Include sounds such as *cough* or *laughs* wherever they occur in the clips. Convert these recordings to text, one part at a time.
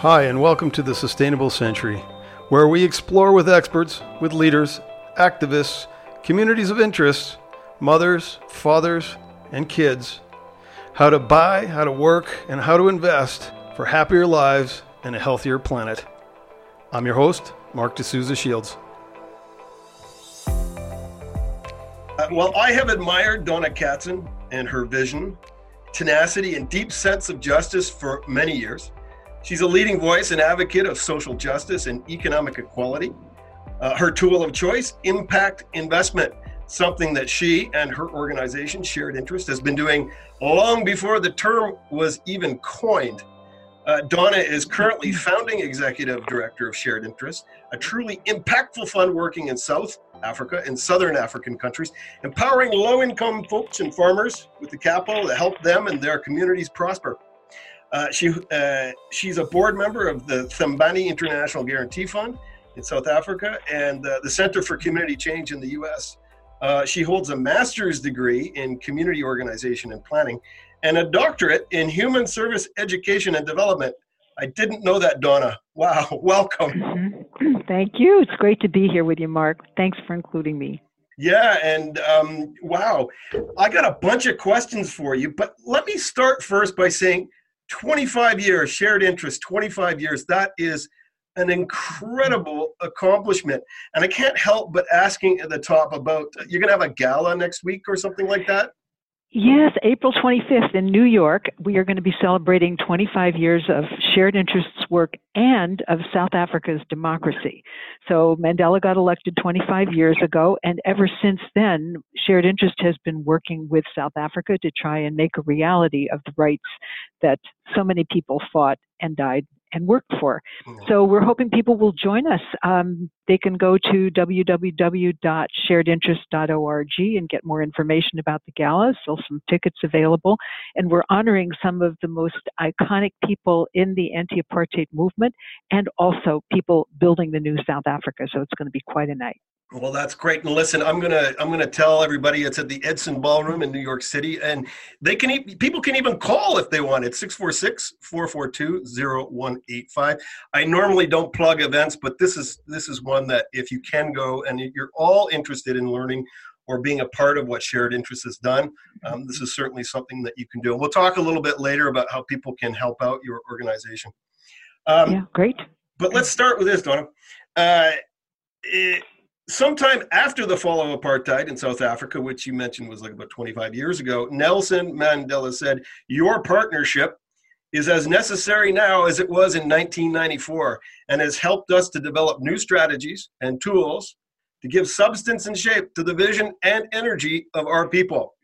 Hi, and welcome to the Sustainable Century, where we explore with experts, with leaders, activists, communities of interest, mothers, fathers, and kids how to buy, how to work, and how to invest for happier lives and a healthier planet. I'm your host, Marc de Sousa Shields. Uh, well, I have admired Donna Katzin and her vision, tenacity, and deep sense of justice for many years. She's a leading voice and advocate of social justice and economic equality. Uh, her tool of choice, impact investment, something that she and her organization, Shared Interest, has been doing long before the term was even coined. Uh, Donna is currently founding executive director of Shared Interest, a truly impactful fund working in South Africa and Southern African countries, empowering low income folks and farmers with the capital to help them and their communities prosper. Uh, she, uh, she's a board member of the Thembani International Guarantee Fund in South Africa and uh, the Center for Community Change in the US. Uh, she holds a master's degree in community organization and planning and a doctorate in human service education and development. I didn't know that, Donna. Wow, *laughs* welcome. Mm-hmm. *clears throat* Thank you. It's great to be here with you, Marc. Thanks for including me. Yeah, and um, wow, I got a bunch of questions for you, but let me start first by saying 25 years, shared interest, 25 years. That is an incredible accomplishment. And I can't help but asking at the top about you're going to have a gala next week or something like that? Yes, April 25th in New York, we are going to be celebrating 25 years of shared interests work and of South Africa's democracy. So Mandela got elected 25 years ago, and ever since then, shared interest has been working with South Africa to try and make a reality of the rights that so many people fought and died and work for. Mm-hmm. So we're hoping people will join us. Um, they can go to www.sharedinterest.org and get more information about the gala. Still some tickets available. And we're honoring some of the most iconic people in the anti-apartheid movement and also people building the new South Africa. So it's going to be quite a night. Well, that's great. And listen, I'm gonna I'm gonna tell everybody it's at the Edson Ballroom in New York City, and they can people can even call if they want. It's 646-442-0185. I normally don't plug events, but this is this is one that if you can go and you're all interested in learning or being a part of what shared interest has done, um, this is certainly something that you can do. And we'll talk a little bit later about how people can help out your organization. Um, yeah, great. But let's start with this, Donna. Uh, it, sometime after the fall of apartheid in South Africa, which you mentioned was like about 25 years ago, Nelson Mandela said, Your partnership is as necessary now as it was in 1994 and has helped us to develop new strategies and tools to give substance and shape to the vision and energy of our people.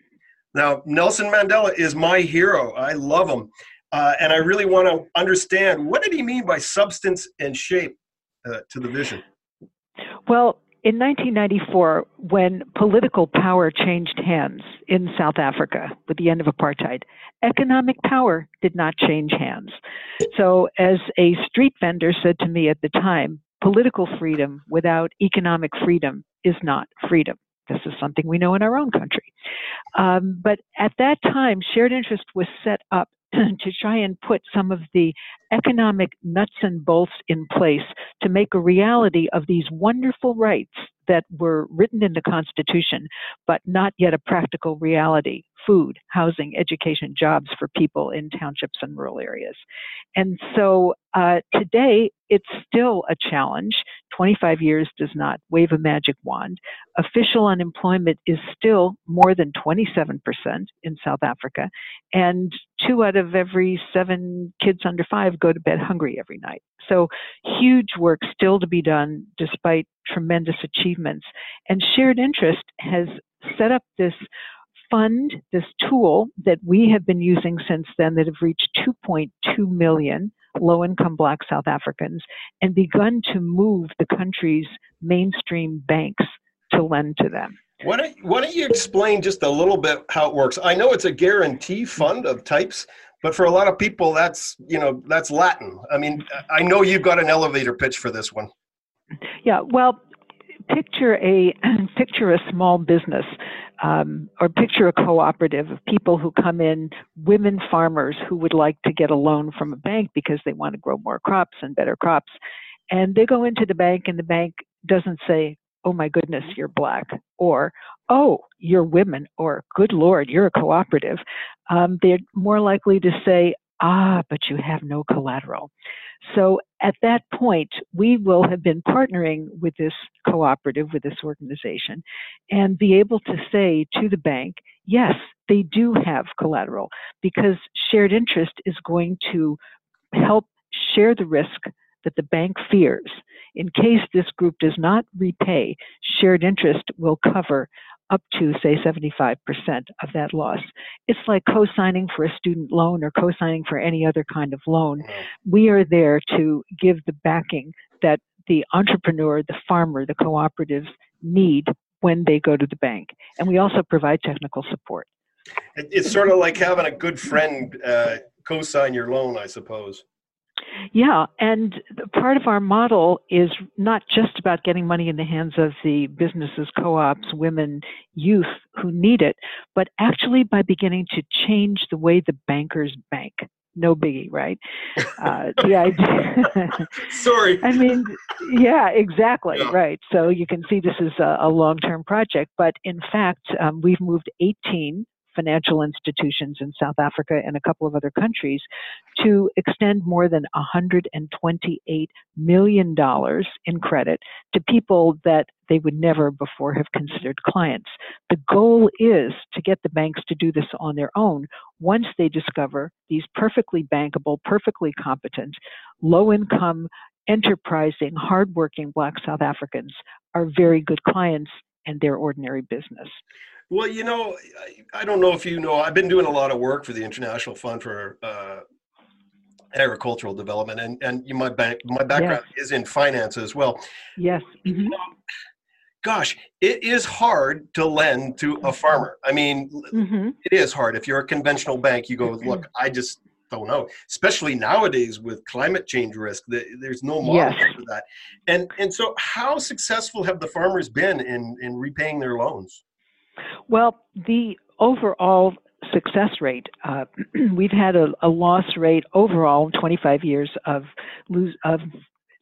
Now, Nelson Mandela is my hero. I love him. Uh, and I really want to understand what did he mean by substance and shape uh, to the vision? Well, in 1994, when political power changed hands in South Africa with the end of apartheid, economic power did not change hands. So, as a street vendor said to me at the time, political freedom without economic freedom is not freedom. This is something we know in our own country. Um, but at that time, shared interest was set up *clears throat* to try and put some of the economic nuts and bolts in place to make a reality of these wonderful rights that were written in the Constitution, but not yet a practical reality food, housing, education, jobs for people in townships and rural areas. And so uh, today, it's still a challenge. 25 years does not wave a magic wand. Official unemployment is still more than 27% in South Africa, and two out of every seven kids under five go to bed hungry every night. So, huge work still to be done despite tremendous achievements. And shared interest has set up this fund, this tool that we have been using since then that have reached 2.2 million low income black South Africans and begun to move the country's mainstream banks to lend to them. Why don't, why don't you explain just a little bit how it works? I know it's a guarantee fund of types, but for a lot of people, that's you know that's Latin. I mean, I know you've got an elevator pitch for this one. Yeah, well, picture a *clears throat* picture a small business um, or picture a cooperative of people who come in, women farmers who would like to get a loan from a bank because they want to grow more crops and better crops. And they go into the bank, and the bank doesn't say, Oh my goodness, you're black, or Oh, you're women, or Good Lord, you're a cooperative. Um, they're more likely to say, Ah, but you have no collateral. So at that point, we will have been partnering with this cooperative, with this organization, and be able to say to the bank, yes, they do have collateral because shared interest is going to help share the risk that the bank fears. In case this group does not repay, shared interest will cover up to, say, 75% of that loss. It's like co signing for a student loan or co signing for any other kind of loan. We are there to give the backing that the entrepreneur, the farmer, the cooperatives need when they go to the bank. And we also provide technical support. It's sort of like having a good friend uh, co sign your loan, I suppose. Yeah, and part of our model is not just about getting money in the hands of the businesses, co ops, women, youth who need it, but actually by beginning to change the way the bankers bank. No biggie, right? Uh, the *laughs* idea. Sorry. *laughs* I mean, yeah, exactly, yeah. right. So you can see this is a, a long term project, but in fact, um, we've moved 18 financial institutions in South Africa and a couple of other countries to extend more than $128 million in credit to people that they would never before have considered clients. The goal is to get the banks to do this on their own once they discover these perfectly bankable, perfectly competent, low income, enterprising, hardworking Black South Africans are very good clients and their ordinary business. Well, you know, I, I, don't know if you know, I've been doing a lot of work for the International Fund for uh, Agricultural Development, and and my bank, my background yes. is in finance as well. Yes. Mm-hmm. Know, gosh, it is hard to lend to a farmer. I mean, mm-hmm. it is hard. If you're a conventional bank, you go, look, I just don't know. Especially nowadays with climate change risk, there's no model yes. for that. And and so, how successful have the farmers been in in repaying their loans? Well, the overall success rate, uh, *clears throat* we've had a, a, loss rate overall in 25 years of, lose, of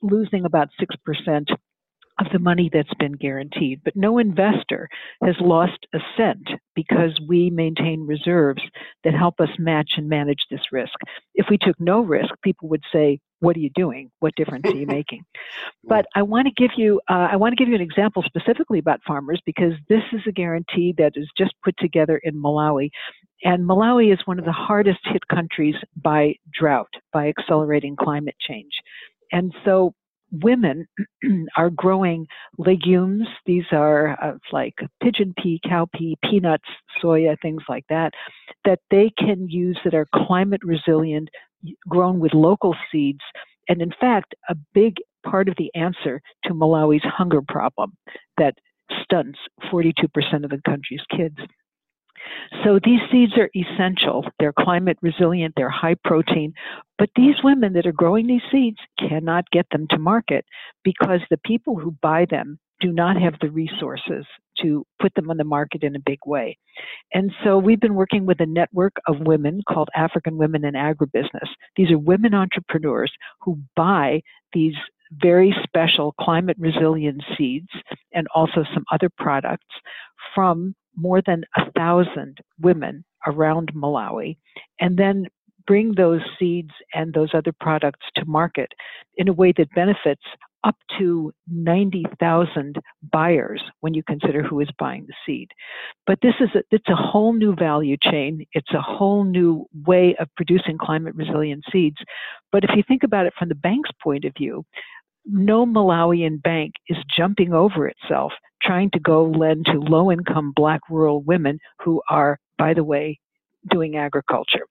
losing about 6% of the money that's been guaranteed. But no investor has lost a cent because we maintain reserves that help us match and manage this risk. If we took no risk, people would say, what are you doing? What difference are you *laughs* making? But I want to give you uh, I want to give you an example specifically about farmers because this is a guarantee that is just put together in Malawi, and Malawi is one of the hardest hit countries by drought, by accelerating climate change, and so women *clears throat* are growing legumes. These are uh, like pigeon pea, cowpea, peanuts, soya, things like that, that they can use that are climate resilient, grown with local seeds, and in fact, a big part of the answer to Malawi's hunger problem that stunts 42% of the country's kids. So these seeds are essential. They're climate resilient, they're high protein, but these women that are growing these seeds cannot get them to market because the people who buy them do not have the resources to put them on the market in a big way. And so we've been working with a network of women called African Women in Agribusiness. These are women entrepreneurs who buy these very special climate resilient seeds and also some other products from more than a thousand women around Malawi and then bring those seeds and those other products to market in a way that benefits up to 90,000 buyers when you consider who is buying the seed. But this is a, it's a whole new value chain. It's a whole new way of producing climate resilient seeds. But if you think about it from the bank's point of view, no Malawian bank is jumping over itself trying to go lend to low income black rural women who are, by the way, doing agriculture.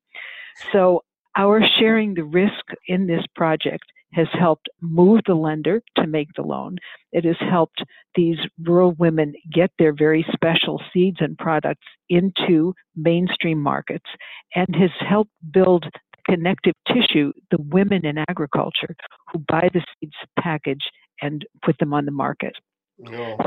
So our sharing the risk in this project has helped move the lender to make the loan. It has helped these rural women get their very special seeds and products into mainstream markets and has helped build the connective tissue, the women in agriculture who buy the seeds package and put them on the market.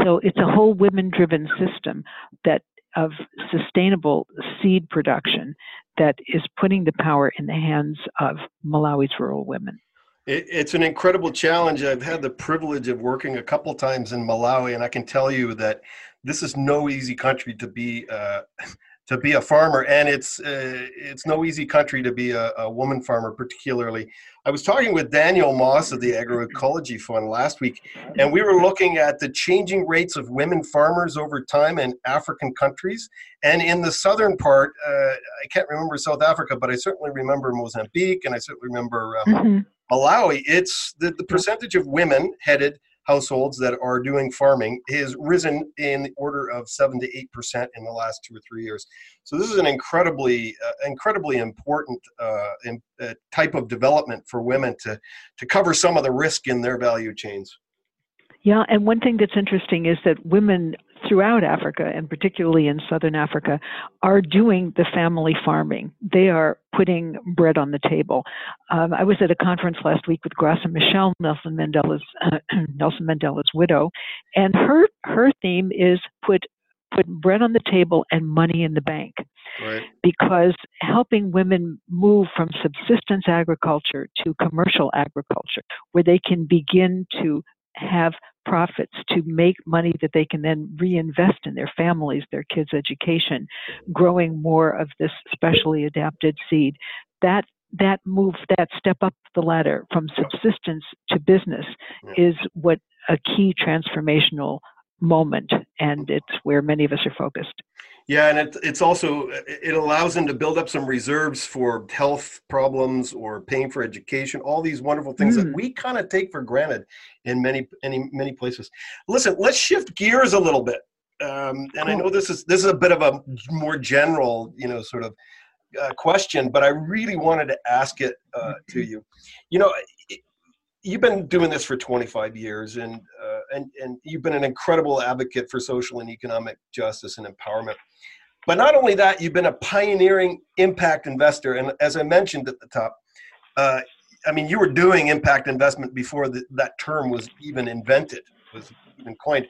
So it's a whole women driven system that of sustainable seed production that is putting the power in the hands of Malawi's rural women. It, it's an incredible challenge. I've had the privilege of working a couple times in Malawi, and I can tell you that this is no easy country to be uh, *laughs* to be a farmer, and it's uh, it's no easy country to be a, a, woman farmer, particularly. I was talking with Daniel Moss of the Agroecology Fund last week, and we were looking at the changing rates of women farmers over time in African countries, and in the southern part, uh, I can't remember South Africa, but I certainly remember Mozambique, and I certainly remember um, mm-hmm. Malawi. It's the, the percentage of women headed households that are doing farming has risen in the order of seven to eight percent in the last two or three years. So this is an incredibly, uh, incredibly important uh, in, uh, type of development for women to to cover some of the risk in their value chains. Yeah, and one thing that's interesting is that women throughout Africa, and particularly in southern Africa, are doing the family farming. They are putting bread on the table. Um, I was at a conference last week with Graça Machel, Nelson Mandela's uh, *clears throat* Nelson Mandela's widow, and her her theme is put put bread on the table and money in the bank. Right. Because helping women move from subsistence agriculture to commercial agriculture, where they can begin to have profits to make money that they can then reinvest in their families, their kids' education, growing more of this specially adapted seed. That that move, that step up the ladder from subsistence to business is what a key transformational moment, and mm-hmm. it's where many of us are focused. Yeah, and it, it's also it allows them to build up some reserves for health problems or paying for education. All these wonderful things mm. that we kind of take for granted in many many many places. Listen, let's shift gears a little bit. Um, and cool. I know this is this is a bit of a more general, you know, sort of uh, question, but I really wanted to ask it uh, to mm-hmm. you. You know, you've been doing this for 25 years, and and and you've been an incredible advocate for social and economic justice and empowerment. But not only that, you've been a pioneering impact investor. And as I mentioned at the top, uh, I mean, you were doing impact investment before the, that term was even invented, was even coined.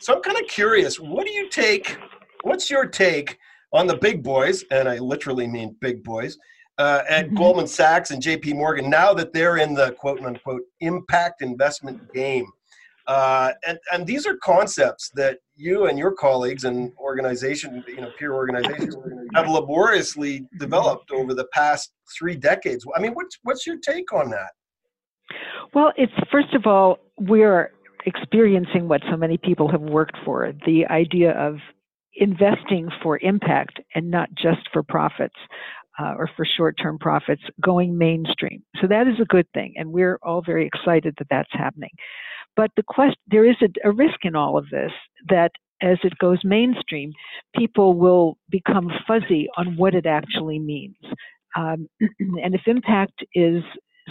So I'm kind of curious, what do you take, what's your take on the big boys, and I literally mean big boys, uh, at mm-hmm. Goldman Sachs and JP Morgan, now that they're in the quote unquote impact investment game? Uh, and, and these are concepts that you and your colleagues and organization, you know, peer organizations *laughs* have laboriously developed over the past three decades. I mean, what's, what's your take on that? Well, it's first of all, we're experiencing what so many people have worked for the idea of investing for impact and not just for profits. Uh, or for short-term profits going mainstream. So that is a good thing, and we're all very excited that that's happening. But the quest, there is a, a risk in all of this that as it goes mainstream, people will become fuzzy on what it actually means. Um, *clears throat* and if impact is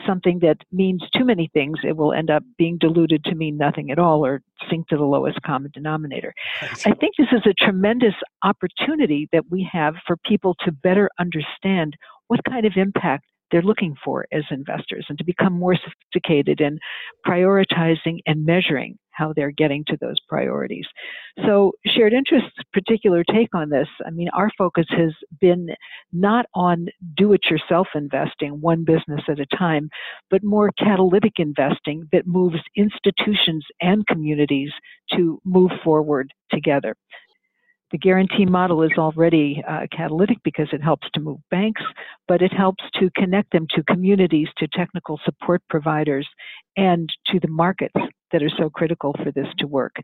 something that means too many things, it will end up being diluted to mean nothing at all or sink to the lowest common denominator. I think this is a tremendous opportunity that we have for people to better understand what kind of impact they're looking for as investors and to become more sophisticated in prioritizing and measuring how they're getting to those priorities. So, shared interests particular take on this, I mean, our focus has been not on do it yourself investing, one business at a time, but more catalytic investing that moves institutions and communities to move forward together. The guarantee model is already uh, catalytic because it helps to move banks, but it helps to connect them to communities, to technical support providers, and to the markets that are so critical for this to work.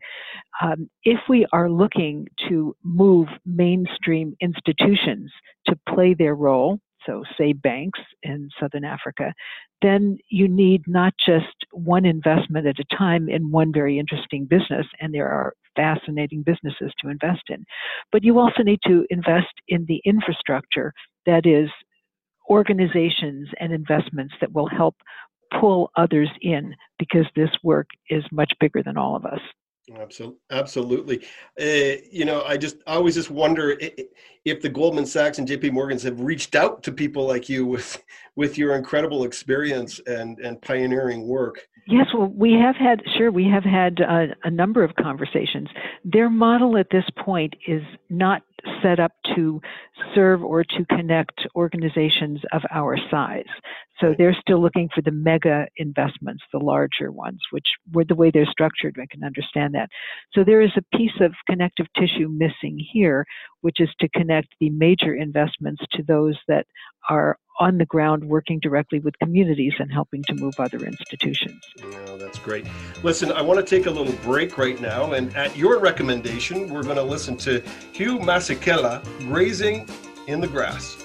Um, if we are looking to move mainstream institutions to play their role, so say banks in Southern Africa, then you need not just one investment at a time in one very interesting business, and there are fascinating businesses to invest in, but you also need to invest in the infrastructure that is organizations and investments that will help pull others in because this work is much bigger than all of us. Absolutely, absolutely. Uh, you know, I just I always just wonder if the Goldman Sachs and J.P. Morgans have reached out to people like you with with your incredible experience and and pioneering work. Yes, well, we have had sure we have had a, a number of conversations. Their model at this point is not set up to serve or to connect organizations of our size. So they're still looking for the mega investments, the larger ones, which were the way they're structured. I can understand that. So there is a piece of connective tissue missing here, which is to connect the major investments to those that are on the ground working directly with communities and helping to move other institutions. Oh, that's great. Listen, I want to take a little break right now, and at your recommendation, we're going to listen to Hugh Masekela, Grazing in the Grass.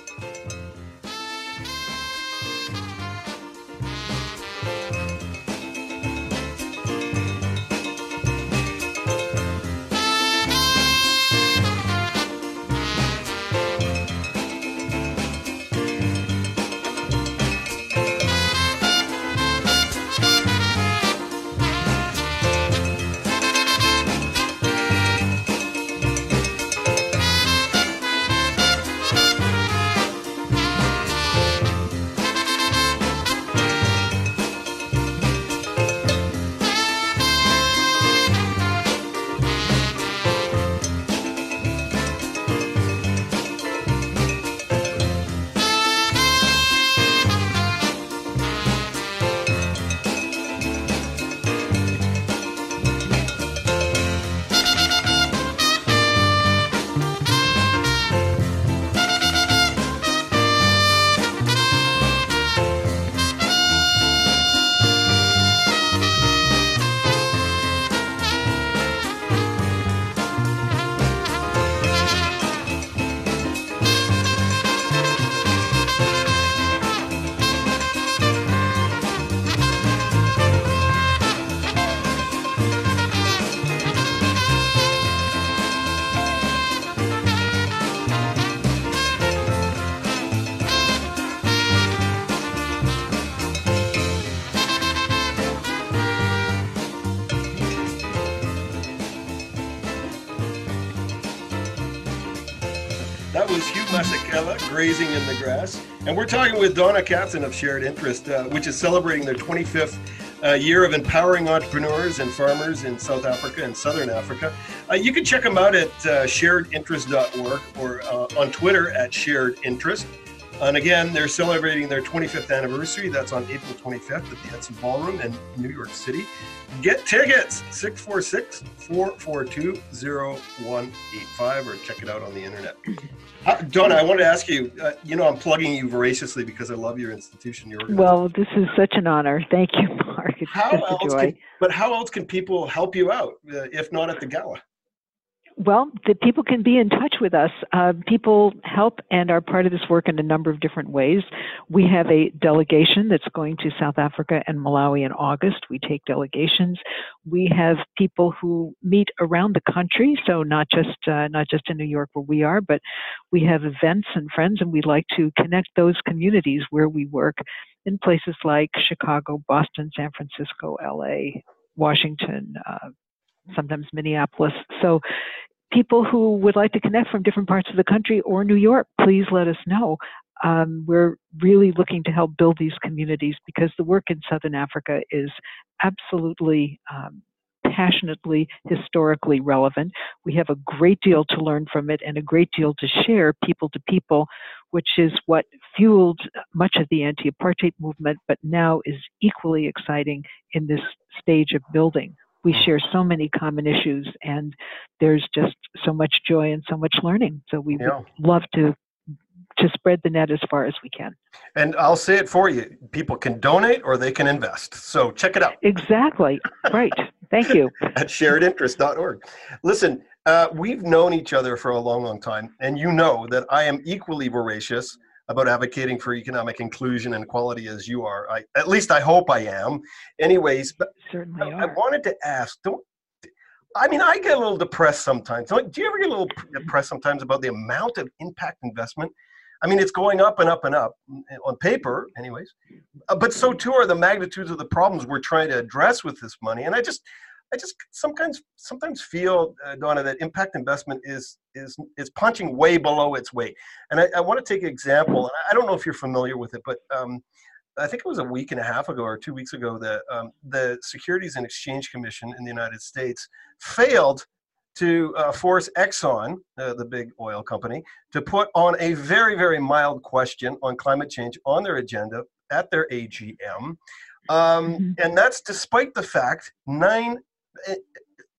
Grazing in the Grass. And we're talking with Donna Katzin of Shared Interest, uh, which is celebrating their 25th uh, year of empowering entrepreneurs and farmers in South Africa and Southern Africa. Uh, you can check them out at uh, sharedinterest.org or uh, on Twitter at Shared Interest. And again, they're celebrating their 25th anniversary. That's on April 25th at the Edson Ballroom in New York City. Get tickets 646 442 0185 or check it out on the internet. Uh, Donna, I wanted to ask you uh, you know, I'm plugging you voraciously because I love your institution. Your well, this is such an honor. Thank you, Marc. It's how a joy. Can, but how else can people help you out uh, if not at the gala? Well, the people can be in touch with us. Uh, people help and are part of this work in a number of different ways. We have a delegation that's going to South Africa and Malawi in August. We take delegations. We have people who meet around the country, so not just uh, not just in New York where we are, but we have events and friends, and we like to connect those communities where we work in places like Chicago, Boston, San Francisco, L.A., Washington. Uh, sometimes Minneapolis. So people who would like to connect from different parts of the country or New York, please let us know. Um, we're really looking to help build these communities because the work in Southern Africa is absolutely um, passionately historically relevant. We have a great deal to learn from it and a great deal to share people to people, which is what fueled much of the anti apartheid movement, but now is equally exciting in this stage of building we share so many common issues and there's just so much joy and so much learning. So we yeah. would love to to spread the net as far as we can. And i'll say it for you people can donate or they can invest. So check it out. Exactly. Right. Thank you. *laughs* At sharedinterest.org listen uh, we've known each other for a long long time and you know that i am equally voracious about advocating for economic inclusion and equality as you are. I, at least I hope I am. Anyways, but Certainly I, I wanted to ask, don't I mean, I get a little depressed sometimes. Do you ever get a little depressed sometimes about the amount of impact investment? I mean, it's going up and up and up mm, on paper, anyways. Uh, but so too are the magnitudes of the problems we're trying to address with this money. And I just, I just sometimes sometimes feel, uh, Donna, that impact investment is is is punching way below its weight. And I, I want to take an example. And I don't know if you're familiar with it, but um, I think it was a week and a half ago or two weeks ago that um, the Securities and Exchange Commission in the United States failed to uh, force Exxon, uh, the big oil company, to put on a very, very mild question on climate change on their agenda at their AGM. Um, mm-hmm. And that's despite the fact nine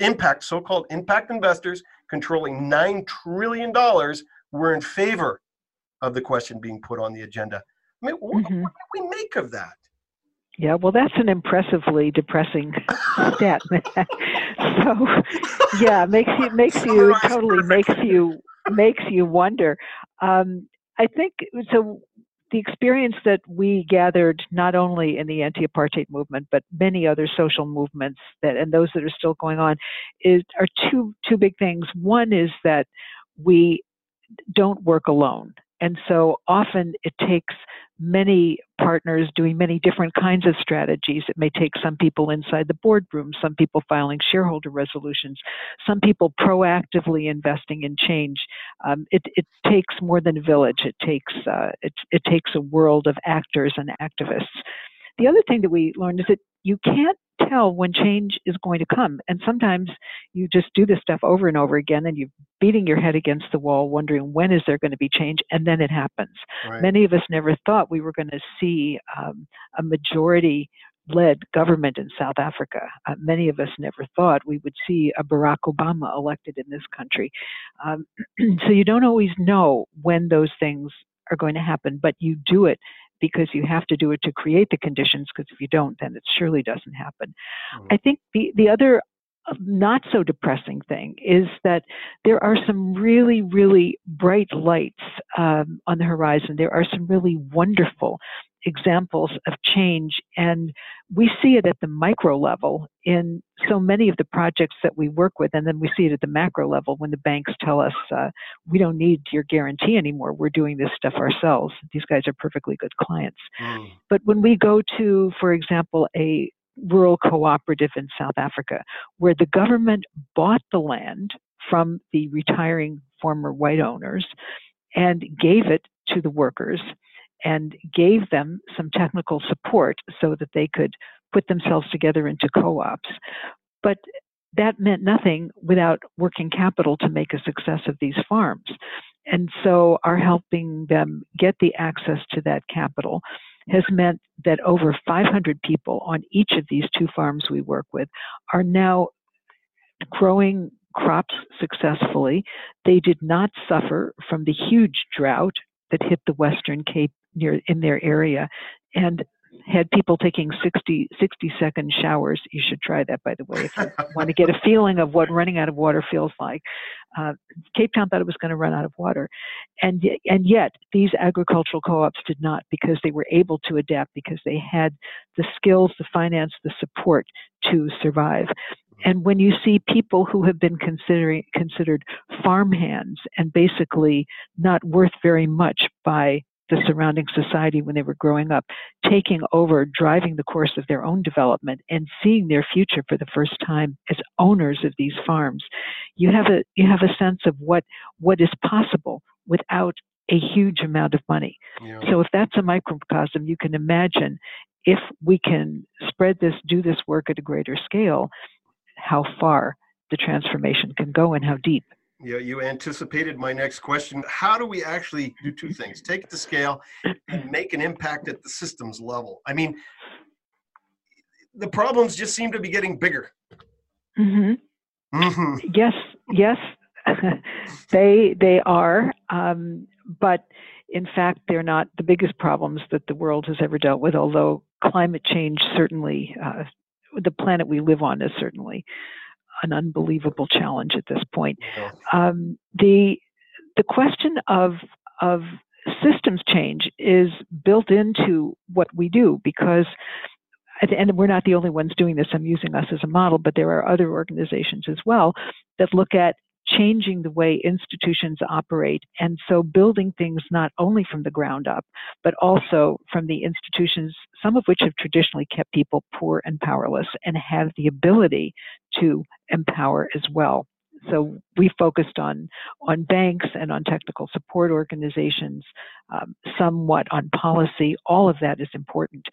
impact, so called impact investors controlling $9 trillion were in favor of the question being put on the agenda. I mean, what, mm-hmm. what do we make of that? Yeah, well, that's an impressively depressing *laughs* stat. *laughs* so, yeah, makes you makes you totally makes you makes you wonder. Um, I think so. The experience that we gathered not only in the anti-apartheid movement, but many other social movements that and those that are still going on, is are two two big things. One is that we don't work alone. And so often it takes many partners doing many different kinds of strategies. It may take some people inside the boardroom, some people filing shareholder resolutions, some people proactively investing in change. Um, it, it, takes more than a village. It takes uh, it, it takes a world of actors and activists. The other thing that we learned is that you can't tell when change is going to come. And sometimes you just do this stuff over and over again and you're beating your head against the wall wondering when is there going to be change and then it happens. Right. Many of us never thought we were going to see um, a majority led government in South Africa. Uh, many of us never thought we would see a Barack Obama elected in this country. Um, *clears throat* so you don't always know when those things are going to happen, but you do it because you have to do it to create the conditions because if you don't then it surely doesn't happen mm-hmm. i think the the other uh, not so depressing thing is that there are some really, really bright lights um, on the horizon. There are some really wonderful examples of change. And we see it at the micro level in so many of the projects that we work with. And then we see it at the macro level when the banks tell us, uh, we don't need your guarantee anymore. We're doing this stuff ourselves. These guys are perfectly good clients. Mm. But when we go to, for example, a rural cooperative in South Africa, where the government bought the land from the retiring former white owners and gave it to the workers and gave them some technical support so that they could put themselves together into co ops. But that meant nothing without working capital to make a success of these farms. And so, our helping them get the access to that capital has meant that over 500 people on each of these two farms we work with are now growing crops successfully. They did not suffer from the huge drought that hit the Western Cape near in their area and had people taking 60, 60 second showers. You should try that, by the way, if you *laughs* want to get a feeling of what running out of water feels like. Uh, Cape Town thought it was going to run out of water. And, and yet, these agricultural co ops did not because they were able to adapt, because they had the skills, the finance, the support to survive. And when you see people who have been considering, considered farmhands and basically not worth very much by the surrounding society when they were growing up, taking over, driving the course of their own development, and seeing their future for the first time as owners of these farms. You have a you have a sense of what what is possible without a huge amount of money. Yeah. So if that's a microcosm, you can imagine if we can spread this, do this work at a greater scale, how far the transformation can go and how deep. Yeah, you anticipated my next question. How do we actually do two things? Take the scale and make an impact at the systems level. I mean, the problems just seem to be getting bigger. Mm-hmm. Mm-hmm. Yes, yes, *laughs* they they are. Um, but in fact, they're not the biggest problems that the world has ever dealt with. Although climate change certainly, uh, the planet we live on is certainly an unbelievable challenge at this point. Um, the the question of of systems change is built into what we do because and we're not the only ones doing this. I'm using us as a model, but there are other organizations as well that look at changing the way institutions operate. And so building things not only from the ground up, but also from the institutions, some of which have traditionally kept people poor and powerless and have the ability to empower as well. So we focused on on banks and on technical support organizations, um, somewhat on policy. All of that is important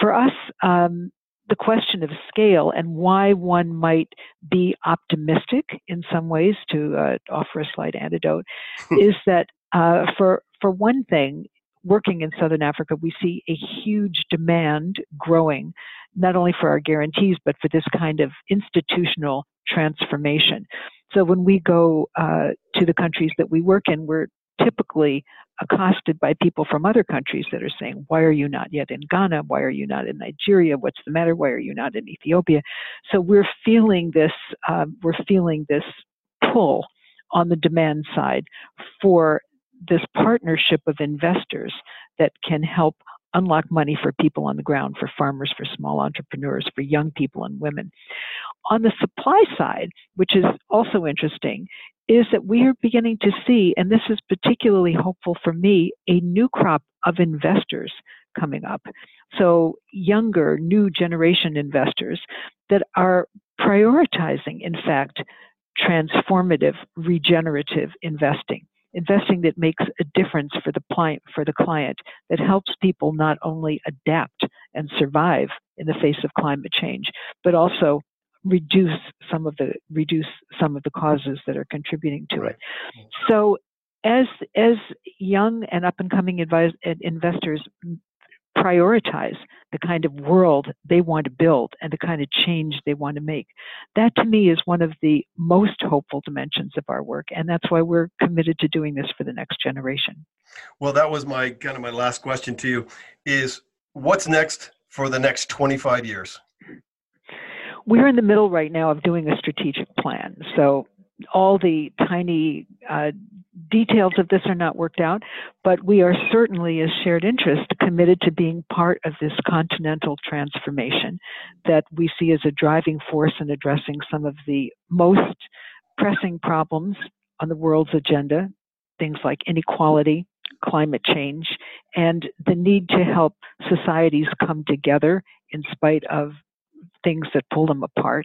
for us. Um, the question of scale and why one might be optimistic in some ways, to uh, offer a slight antidote, is that uh, for for one thing, working in Southern Africa, we see a huge demand growing, not only for our guarantees, but for this kind of institutional transformation. So when we go uh, to the countries that we work in, we're typically accosted by people from other countries that are saying, Why are you not yet in Ghana? Why are you not in Nigeria? What's the matter? Why are you not in Ethiopia? So we're feeling this, uh, we're feeling this pull on the demand side for this partnership of investors that can help unlock money for people on the ground, for farmers, for small entrepreneurs, for young people and women. On the supply side, which is also interesting, is that we are beginning to see, and this is particularly hopeful for me, a new crop of investors coming up. So, younger, new generation investors that are prioritizing, in fact, transformative, regenerative investing investing that makes a difference for the client for the client that helps people not only adapt and survive in the face of climate change but also reduce some of the reduce some of the causes that are contributing to it so as as young and up and coming investors prioritize the kind of world they want to build and the kind of change they want to make. That to me is one of the most hopeful dimensions of our work, and that's why we're committed to doing this for the next generation. Well, that was my kind of my last question to you is what's next for the next 25 years? We're in the middle right now of doing a strategic plan. So all the tiny uh, details of this are not worked out, but we are certainly, as shared interest, committed to being part of this continental transformation that we see as a driving force in addressing some of the most pressing problems on the world's agenda, things like inequality, climate change, and the need to help societies come together in spite of things that pull them apart.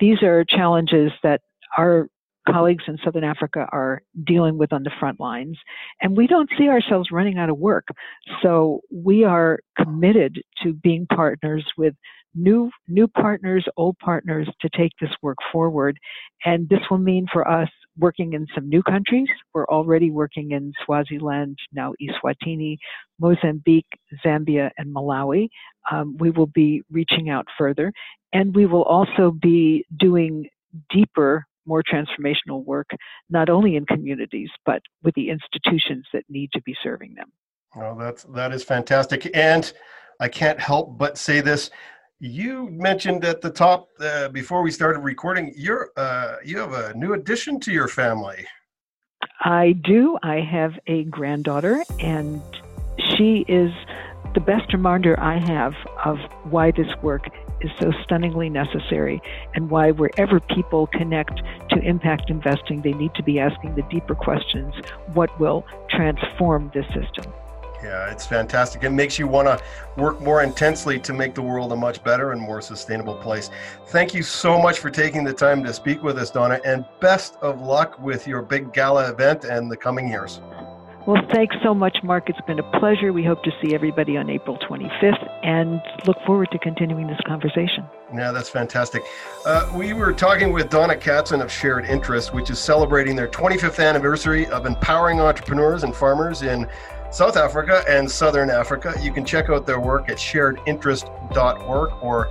These are challenges that our colleagues in Southern Africa are dealing with on the front lines. And we don't see ourselves running out of work. So we are committed to being partners with new new partners, old partners to take this work forward. And this will mean for us working in some new countries. We're already working in Swaziland, now Eswatini, Mozambique, Zambia, and Malawi. Um, we will be reaching out further. And we will also be doing deeper more transformational work, not only in communities, but with the institutions that need to be serving them. Well, that's that is fantastic, and I can't help but say this. You mentioned at the top uh, before we started recording, you're uh, you have a new addition to your family. I do. I have a granddaughter, and she is the best reminder I have of why this work is so stunningly necessary and why wherever people connect to impact investing, they need to be asking the deeper questions what will transform this system? Yeah, it's fantastic. It makes you want to work more intensely to make the world a much better and more sustainable place. Thank you so much for taking the time to speak with us, Donna, and best of luck with your big gala event and the coming years. Well, thanks so much, Marc. It's been a pleasure. We hope to see everybody on April 25th and look forward to continuing this conversation. Yeah, that's fantastic. Uh, we were talking with Donna Katzin of Shared Interest, which is celebrating their 25th anniversary of empowering entrepreneurs and farmers in South Africa and Southern Africa. You can check out their work at sharedinterest.org or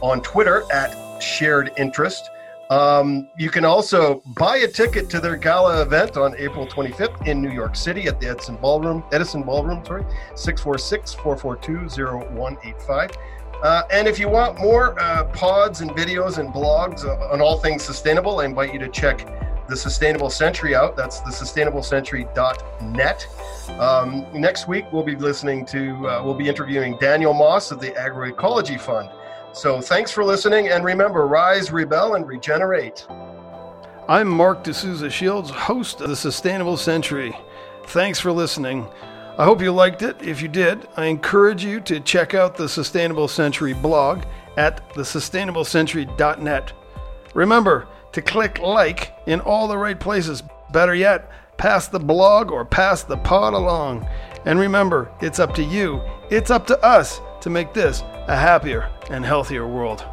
on Twitter at Shared Interest. Um, you can also buy a ticket to their gala event on April 25th in New York City at the Edison Ballroom, Edison Ballroom, sorry, 646-442-0185. Uh, and if you want more uh, pods and videos and blogs uh, on all things sustainable, I invite you to check the Sustainable Century out. That's the sustainablecentury.net. Um, next week, we'll be listening to, uh, we'll be interviewing Daniel Moss of the Agroecology Fund. So thanks for listening, and remember rise, rebel, and regenerate. I'm Marc de Sousa Shields, host of the Sustainable Century. Thanks for listening. I hope you liked it. If you did, I encourage you to check out the Sustainable Century blog at thesustainablecentury.net. Remember to click like in all the right places. Better yet, pass the blog or pass the pod along. And remember, it's up to you, it's up to us to make this a happier and healthier world.